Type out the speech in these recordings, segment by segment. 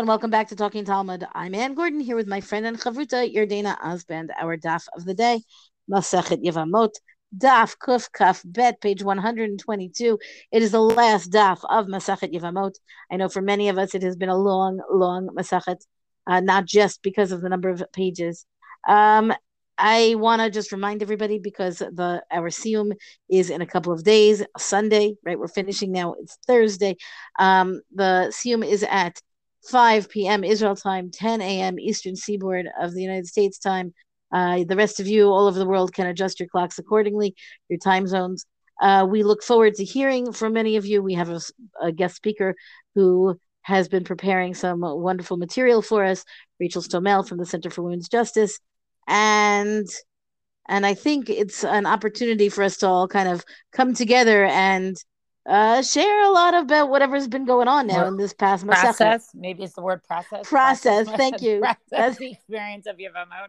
And welcome back to Talking Talmud. I'm Anne Gordon here with my friend and chavruta Yardena Osband. Our daf of the day, Masechet Yevamot, daf Kuf Kaf Bet, page 122. It is the last daf of Masechet Yevamot. I know for many of us it has been a long, long Masechet, uh, not just because of the number of pages. Um, I want to just remind everybody because the our siyum is in a couple of days, Sunday, right? We're finishing now. It's Thursday. Um, the siyum is at 5 p.m. Israel time, 10 a.m. Eastern Seaboard of the United States time. Uh, the rest of you all over the world can adjust your clocks accordingly, your time zones. Uh, we look forward to hearing from many of you. We have a, a, guest speaker who has been preparing some wonderful material for us, Rachel Stomel from the Center for Women's Justice, and and I think it's an opportunity for us to all kind of come together and uh, share a lot about whatever's been going on now in this past process. Maybe it's the word process. Process. process. Thank you. process That's the experience of Yevamot.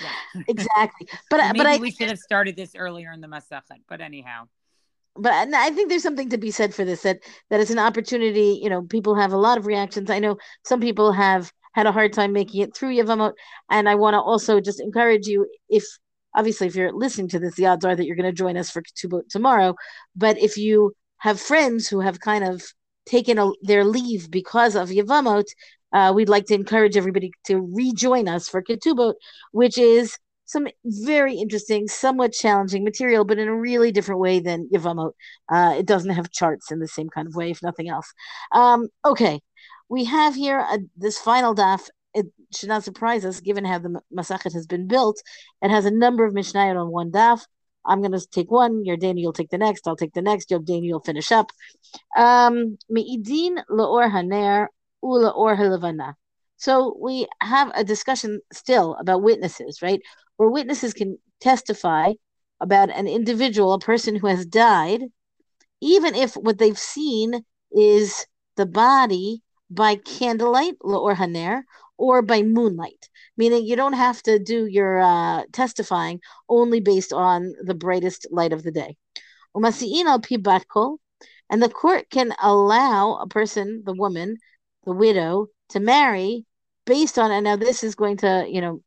Yeah. exactly. But Maybe but I we should have started this earlier in the Masachet. But anyhow. But I think there's something to be said for this that that it's an opportunity. You know, people have a lot of reactions. I know some people have had a hard time making it through Yevamot, and I want to also just encourage you if obviously if you're listening to this, the odds are that you're going to join us for Ketubot tomorrow. But if you have friends who have kind of taken a, their leave because of Yavamot, uh, we'd like to encourage everybody to rejoin us for Ketubot, which is some very interesting, somewhat challenging material, but in a really different way than Yavamot. Uh, it doesn't have charts in the same kind of way, if nothing else. Um, okay, we have here a, this final daf. It should not surprise us, given how the Masachet has been built. It has a number of Mishnayot on one daf. I'm going to take one. Yardena, you'll take the next. I'll take the next. Yardena, you'll finish up. Um. So we have a discussion still about witnesses, right? Where witnesses can testify about an individual, a person who has died, even if what they've seen is the body by candlelight, haner, or by moonlight, meaning you don't have to do your uh, testifying only based on the brightest light of the day. And the court can allow a person, the woman, the widow, to marry based on, and now this is going to, you know,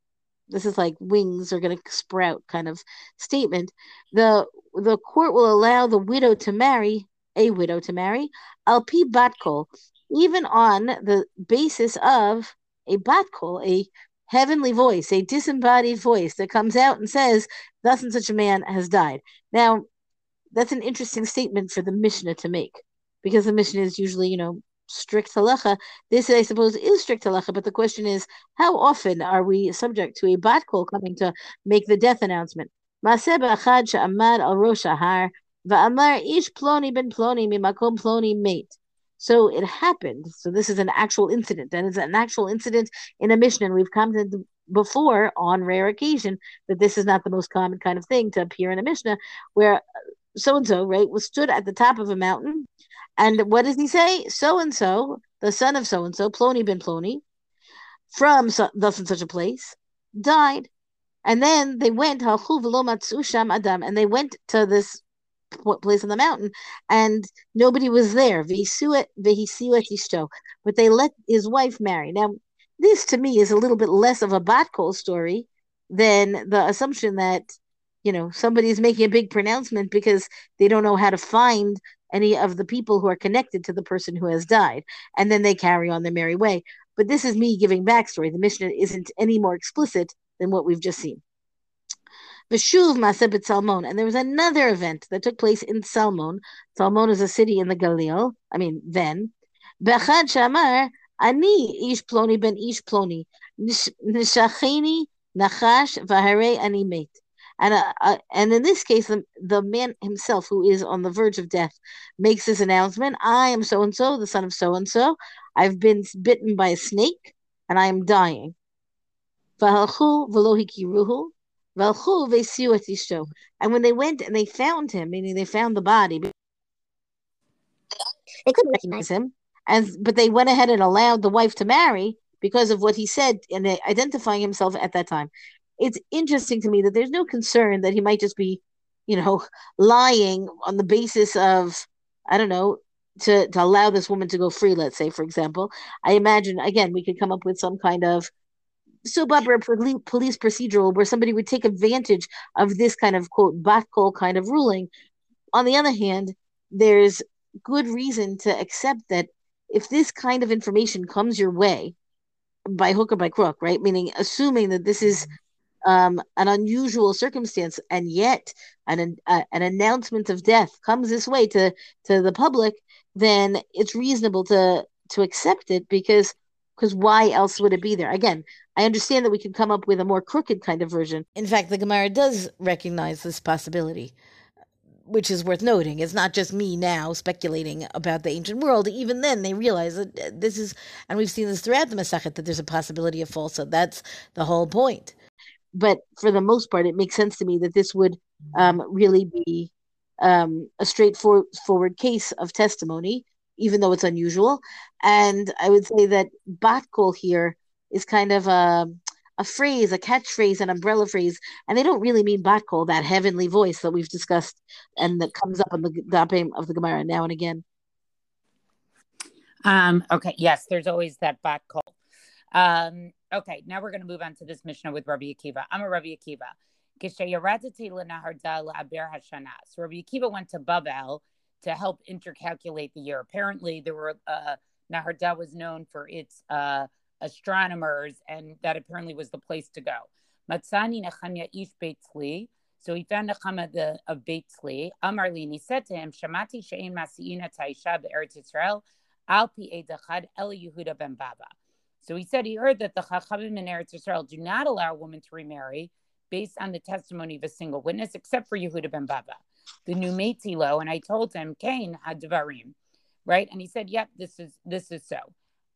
this is like wings are going to sprout kind of statement. The the court will allow the widow to marry a widow to marry al pi batkol, even on the basis of a batkol, a heavenly voice, a disembodied voice that comes out and says, thus and such a man has died. Now, that's an interesting statement for the Mishnah to make, because the Mishnah is usually, you know, strict halacha. This, I suppose, is strict halacha, but the question is, how often are we subject to a bat kol coming to make the death announcement? Va'amar ish ploni ben ploni mimakom ploni mate. So it happened. So this is an actual incident, and it's an actual incident in a Mishnah. And we've commented before on rare occasion that this is not the most common kind of thing to appear in a Mishnah, uh, where so and so right was stood at the top of a mountain, and what does he say? So and so, the son of so and so, Plony ben Plony, from so, thus and such a place, died. And then they went, adam, and they went to this place on the mountain, and nobody was there. But they let his wife marry. Now, this to me is a little bit less of a Batkol story than the assumption that you know somebody's making a big pronouncement because they don't know how to find any of the people who are connected to the person who has died, and then they carry on their merry way. But this is me giving backstory. The Mishnah isn't any more explicit than what we've just seen. Veshuv Masebet Tzalmon. And there was another event that took place in Tzalmon. Tzalmon is a city in the Galil. I mean, then. Bechad Shamar, Ani Ish Ploni ben Ish Ploni. Nishacheni Nachash Vahare Ani Mate. And, uh, uh, and in this case, the, the man himself, who is on the verge of death, makes this announcement I am so and so, the son of so and so. I've been bitten by a snake and I am dying. And when they went and they found him, meaning they found the body, they couldn't recognize him. And but they went ahead and allowed the wife to marry because of what he said and identifying himself at that time. It's interesting to me that there's no concern that he might just be, you know, lying on the basis of, I don't know, to, to allow this woman to go free, let's say, for example, I imagine, again, we could come up with some kind of opera police procedural where somebody would take advantage of this kind of quote bat kol kind of ruling. On the other hand, there's good reason to accept that if this kind of information comes your way by hook or by crook, right? Meaning assuming that this is um, an unusual circumstance, and yet an uh, an announcement of death comes this way to to the public, then it's reasonable to to accept it because because why else would it be there? Again, I understand that we can come up with a more crooked kind of version. In fact, the Gemara does recognize this possibility, which is worth noting. It's not just me now speculating about the ancient world. Even then, they realize that this is, and we've seen this throughout the Masachet, that there's a possibility of falsehood. That's the whole point but for the most part, it makes sense to me that this would um, really be um, a straightforward case of testimony, even though it's unusual. And I would say that bat kol here is kind of a a phrase, a catchphrase, an umbrella phrase, and they don't really mean bat kol, that heavenly voice that we've discussed and that comes up in the dapim of the Gemara now and again. Um, okay, yes, there's always that bat kol. Um, okay, now we're going to move on to this Mishnah with Rabbi Akiva. I'm a Rabbi Akiva. So Rabbi Akiva went to Babel to help intercalculate the year. Apparently, there were uh, Nehardea was known for its uh, astronomers, and that apparently was the place to go. Matzani Nechemya ish Beitzli. So he found Nechama the, of Beitzli. Amarli, and he said to him, Shamati she'in masi'ina taisha be'eretz Yisrael, al pi edachad el Yehuda ben Baba. So he said he heard that the Chachamim in Eretz Yisrael do not allow a woman to remarry based on the testimony of a single witness, except for Yehuda ben Baba, the new Meitilo. And I told him, Cain had Devarim, right? And he said, Yep, this is this is so.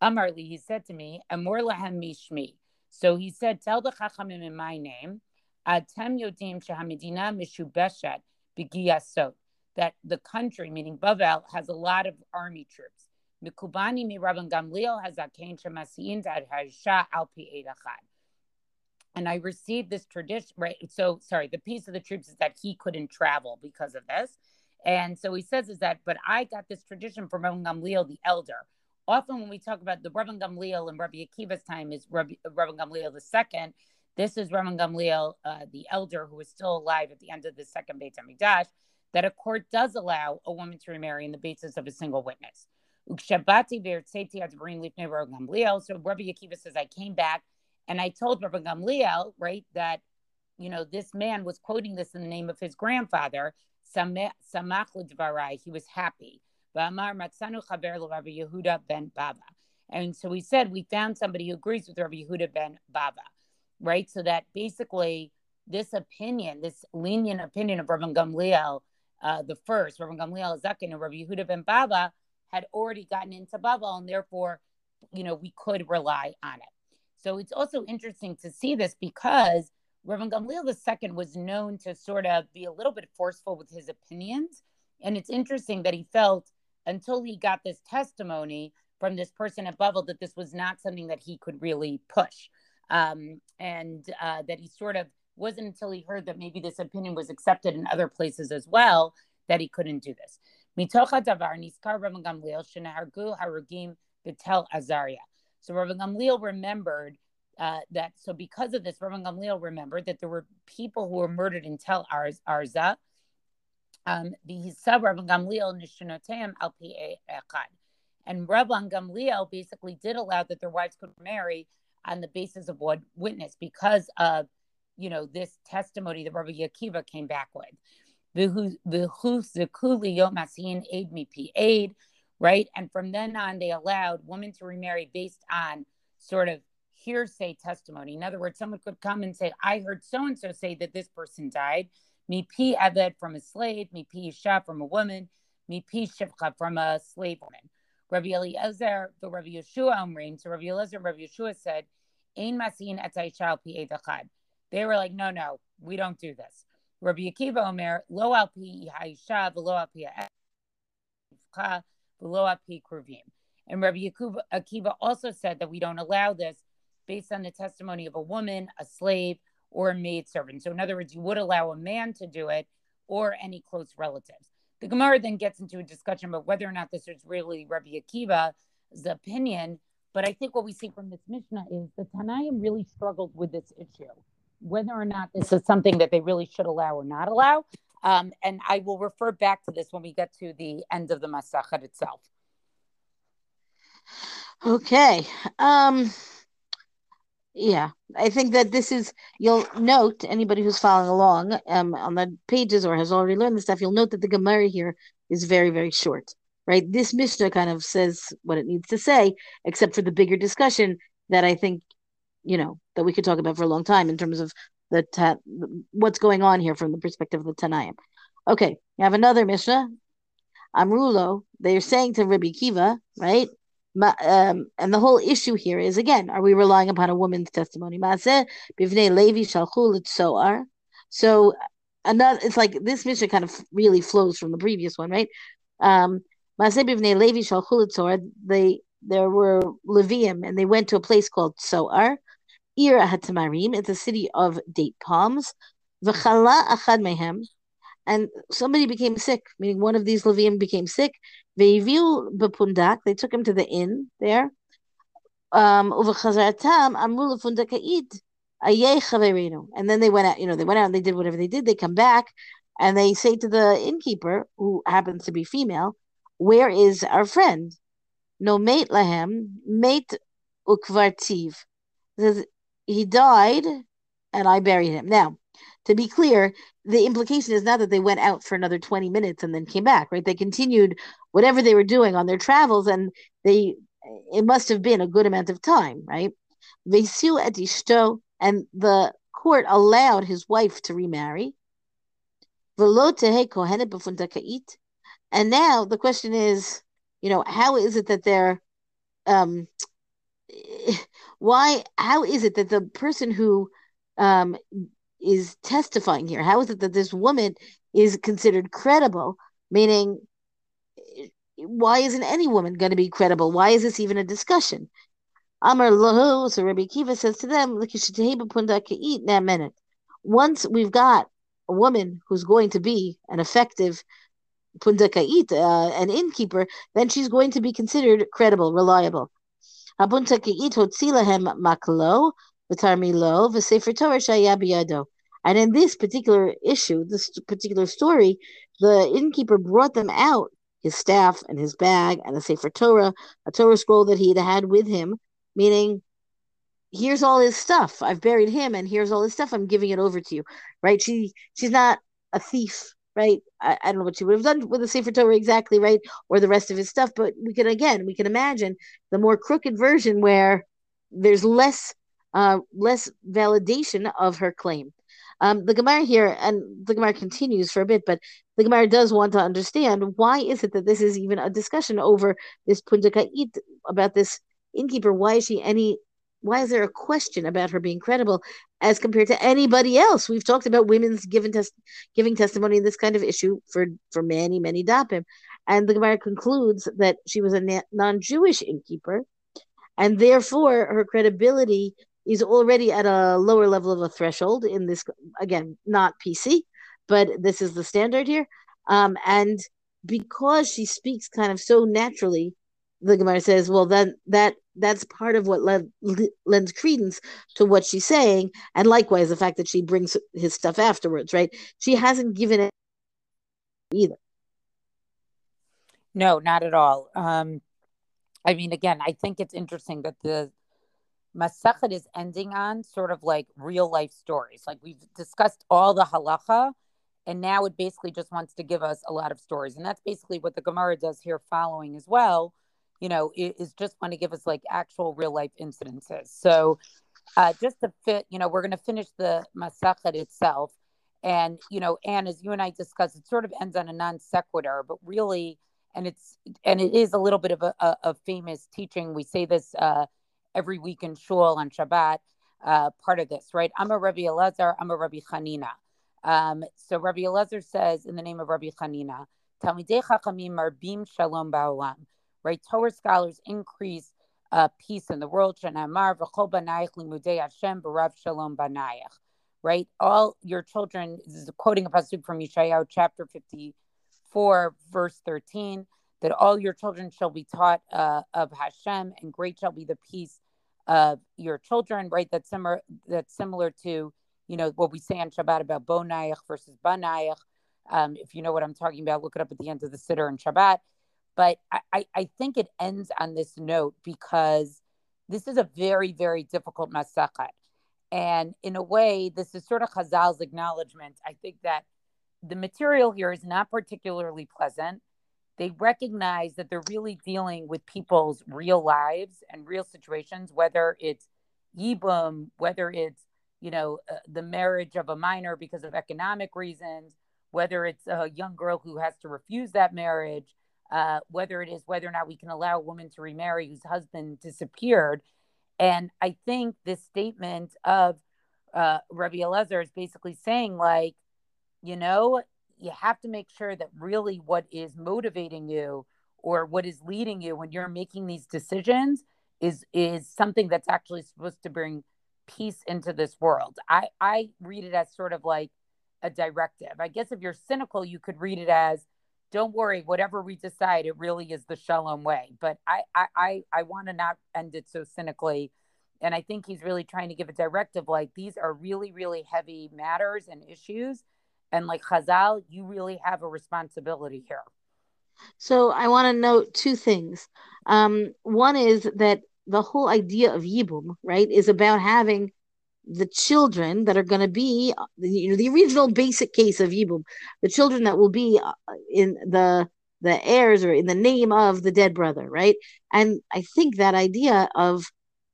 Amarli, he said to me, Amor lahem mishmi. So he said, Tell the Chachamim in my name, Atem yodim shahamidina mishubeshet begiyasot, that the country, meaning Bavel, has a lot of army troops. Mikubani mi Rabban Gamliel hazakein shemasiin dad haisha al pi And I received this tradition, right? So, sorry, the piece of the troops is that he couldn't travel because of this. And so he says is that, but I got this tradition from Rabban Gamliel, the elder. Often when we talk about the Rabban Gamliel and Rabbi Akiva's time is Rabbi, Gamliel the second. This is Rabban Gamliel, uh, the elder who was still alive at the end of the second Beit HaMikdash, that a court does allow a woman to remarry on the basis of a single witness. So Rabbi Akiva says, I came back and I told Rabbi Gamliel, right, that, you know, this man was quoting this in the name of his grandfather, Samach He was happy. Baba. And so we said, we found somebody who agrees with Rabbi Yehuda ben Baba, right? So that basically this opinion, this lenient opinion of Rabbi Gamliel, uh, the first, Rabbi Gamliel Zakin and Rabbi Yehuda ben Baba, had already gotten into Babel, and therefore, you know, we could rely on it. So it's also interesting to see this because Rabban Gamliel II was known to sort of be a little bit forceful with his opinions. And it's interesting that he felt until he got this testimony from this person at Babel that this was not something that he could really push. Um, and uh, that he sort of wasn't until he heard that maybe this opinion was accepted in other places as well that he couldn't do this. Mitocha davar niskar shenahargu harugim betel Azaria. So Rabbi Gamliel remembered uh, that. So because of this, Rabbi Gamliel remembered that there were people who were murdered in Tel Arza. Um, the Rabbi Gamliel nishnoteim al echad. And Rabbi Gamliel basically did allow that their wives could marry on the basis of one witness because of, you know, this testimony that Rabbi Akiva came back with aid me aid, right? And from then on, they allowed women to remarry based on sort of hearsay testimony. In other words, someone could come and say, I heard so and so say that this person died. Me pi aved from a slave, me pi isha from a woman, me pi shivcha from a slave woman. Rabbi Eliezer, the Rabbi Yehoshua Omrim, so Rabbi Eliezer and Rabbi Yehoshua said, Ein masin etayshal pi They were like, no, no, we don't do this. Rabbi Akiva Omer, lo al pi haisha v'lo al pi v'lo al pi kruvim. And Rabbi Akiva also said that we don't allow this based on the testimony of a woman, a slave, or a maid servant. So, in other words, you would allow a man to do it or any close relatives. The Gemara then gets into a discussion about whether or not this is really Rabbi Akiva's opinion. But I think what we see from this Mishnah is the Tanaim really struggled with this issue, whether or not this is something that they really should allow or not allow. Um, and I will refer back to this when we get to the end of the Masachet itself. Okay. Um, yeah, I think that this is, you'll note, anybody who's following along um, on the pages or has already learned this stuff, you'll note that the Gemara here is very, very short, right? This Mishnah kind of says what it needs to say, except for the bigger discussion that I think, you know, that we could talk about for a long time in terms of the what's going on here from the perspective of the Tanaim. Okay, you have another Mishnah. Amrulo, they're saying to Rabbi Kiva, right? um, and the whole issue here is again, are we relying upon a woman's testimony? So another, it's like this mission kind of really flows from the previous one, right? Um, they there were Levium, and they went to a place called Tzoar, Ir Hatamarim. It's a city of date palms. V'chala achad mehem, and somebody became sick, meaning one of these Levium became sick. Veiviu bepundak, they took him to the inn there. Um, and then they went out, you know, they went out and they did whatever they did. They come back and they say to the innkeeper, who happens to be female, Where is our friend? No mate lahem, mate ukvartiv. He died and I buried him. Now, to be clear, the implication is not that they went out for another 20 minutes and then came back, right? They continued whatever they were doing on their travels and they it must have been a good amount of time, right? Vesu et ishto, and the court allowed his wife to remarry. And now the question is, you know, how is it that they're um why how is it that the person who um is testifying here? How is it that this woman is considered credible? Meaning, why isn't any woman going to be credible? Why is this even a discussion? Amar lahu, so Rabbi Kiva says to them, eat in that minute once we've got a woman who's going to be an effective pundakait, uh, an innkeeper, then she's going to be considered credible, reliable. Maklo, v'sefer Torah. And in this particular issue, this particular story, the innkeeper brought them out his staff and his bag and a Sefer Torah, a Torah scroll that he had had with him, meaning, here's all his stuff. I've buried him, and here's all his stuff. I'm giving it over to you, right? She she's not a thief, right? I, I don't know what she would have done with the Sefer Torah exactly, right, or the rest of his stuff, but we can again we can imagine the more crooked version where there's less uh, less validation of her claim. Um, the Gemara here, and the Gemara continues for a bit, but the Gemara does want to understand why is it that this is even a discussion over this pundakait about this innkeeper? Why is she any? Why is there a question about her being credible as compared to anybody else? We've talked about women's given giving testimony in this kind of issue for for many many dapim, and the Gemara concludes that she was a non-Jewish innkeeper, and therefore her credibility is already at a lower level of a threshold in this again not pc but this is the standard here um, and because she speaks kind of so naturally the gemara says well then that that's part of what led, lends credence to what she's saying and likewise the fact that she brings his stuff afterwards right she hasn't given it either no not at all um i mean again i think it's interesting that the Masachet is ending on sort of like real life stories. Like we've discussed all the halacha, and now it basically just wants to give us a lot of stories. And that's basically what the Gemara does here following as well. You know, is just want to give us like actual real life incidences. So uh, just to fit, you know, we're going to finish the Masachet itself. And, you know, Anne, as you and I discussed, it sort of ends on a non sequitur, but really, and it's, and it is a little bit of a, a, a famous teaching. We say this, uh, every week in shul on Shabbat, uh, part of this, right? I'm a Rabbi Elazar, I'm a Rabbi Chanina. Um, so Rabbi Elazar says in the name of Rabbi Chanina, Talmidei Chachamim Marbim Shalom Ba'olam, right? Torah scholars increase uh, peace in the world. Right? All your children, this is quoting a pasuk from Yeshayahu chapter 54, verse 13, that all your children shall be taught uh, of Hashem, and great shall be the peace of your children, right? That's similar, that's similar to, you know, what we say on Shabbat about Bonayach versus Banayach. Um, if you know what I'm talking about, look it up at the end of the Siddur and Shabbat. But I, I think it ends on this note because this is a very, very difficult masachet. And in a way, this is sort of Chazal's acknowledgement. I think that the material here is not particularly pleasant. They recognize that they're really dealing with people's real lives and real situations, whether it's yibum, whether it's you know uh, the marriage of a minor because of economic reasons, whether it's a young girl who has to refuse that marriage, uh, whether it is whether or not we can allow a woman to remarry whose husband disappeared. And I think this statement of uh, Rabbi Elazar is basically saying, like, you know, you have to make sure that really what is motivating you or what is leading you when you're making these decisions is is something that's actually supposed to bring peace into this world. I I read it as sort of like a directive. I guess if you're cynical, you could read it as don't worry, whatever we decide, it really is the shalom way. But I I I, I want to not end it so cynically. And I think he's really trying to give a directive like these are really, really heavy matters and issues and like Chazal, you really have a responsibility here. So I want to note two things. Um, one is that the whole idea of Yibum, right, is about having the children that are going to be, you know, the original basic case of Yibum, the children that will be uh, in the the heirs or in the name of the dead brother, right? And I think that idea of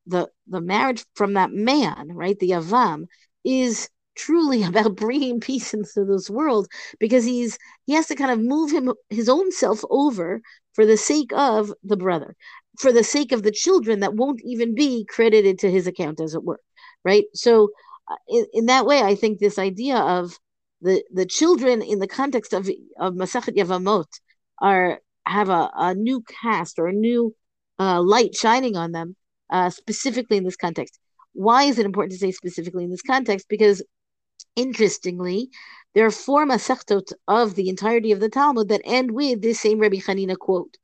the the marriage from that man, right, the Avam, is truly about bringing peace into this world because he's he has to kind of move him his own self over for the sake of the brother for the sake of the children that won't even be credited to his account as it were right so uh, in, in that way i think this idea of the the children in the context of of Masachet Yavamot are have a, a new cast or a new uh, light shining on them uh, specifically in this context why is it important to say specifically in this context because Interestingly, there are four masechtot of the entirety of the Talmud that end with this same Rabbi Hanina quote,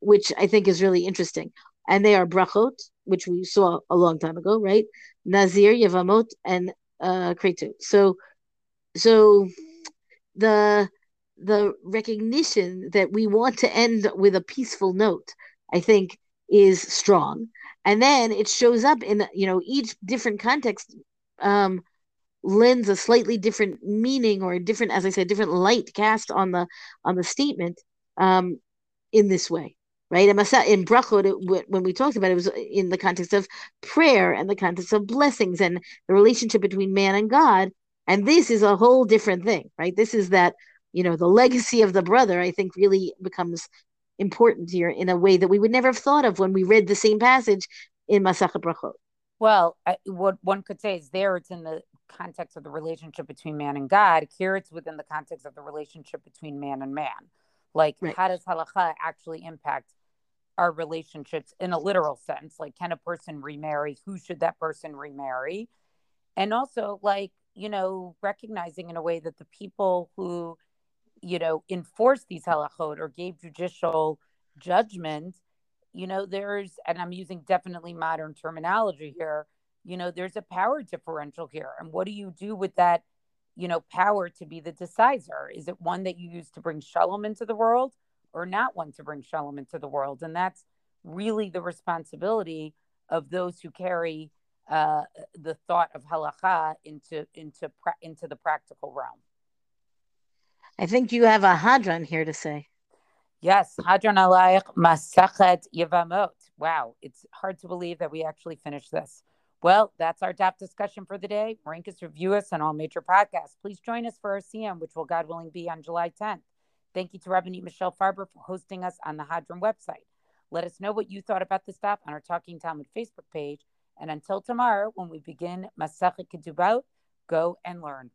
which I think is really interesting. And they are brachot, which we saw a long time ago, right? Nazir, Yevamot, and uh, Keritot. So, so the the recognition that we want to end with a peaceful note, I think, is strong. And then it shows up in you know each different context um, lends a slightly different meaning or a different, as I said, different light cast on the on the statement um, in this way, right? And in brachot, when we talked about it, it was in the context of prayer and the context of blessings and the relationship between man and God. And this is a whole different thing, right? This is that you know the legacy of the brother. I think really becomes important here in a way that we would never have thought of when we read the same passage in Masachet Brachot. Well, I, what one could say is there it's in the context of the relationship between man and God. Here it's within the context of the relationship between man and man. Like, right. how does halacha actually impact our relationships in a literal sense? Like, can a person remarry? Who should that person remarry? And also, like, you know, recognizing in a way that the people who, you know, enforced these halachot or gave judicial judgment, you know, there's, and I'm using definitely modern terminology here, you know there's a power differential here and what do you do with that you know power to be the decider is it one that you use to bring shalom into the world or not one to bring shalom into the world and that's really the responsibility of those who carry uh, the thought of halacha into into into the practical realm i think you have a hadran here to say Yes, Hadran Alayich Masachet Yevamot. Wow, it's hard to believe that we actually finished this. Well, that's our top discussion for the day. Rank us, review us on all major podcasts. Please join us for our siyum, which will, God willing, be on July 10th. Thank you to Rabbanit Michelle Farber for hosting us on the Hadran website. Let us know what you thought about the stop on our Talking Talmud Facebook page. And until tomorrow, when we begin Masachet Ketubot, go and learn.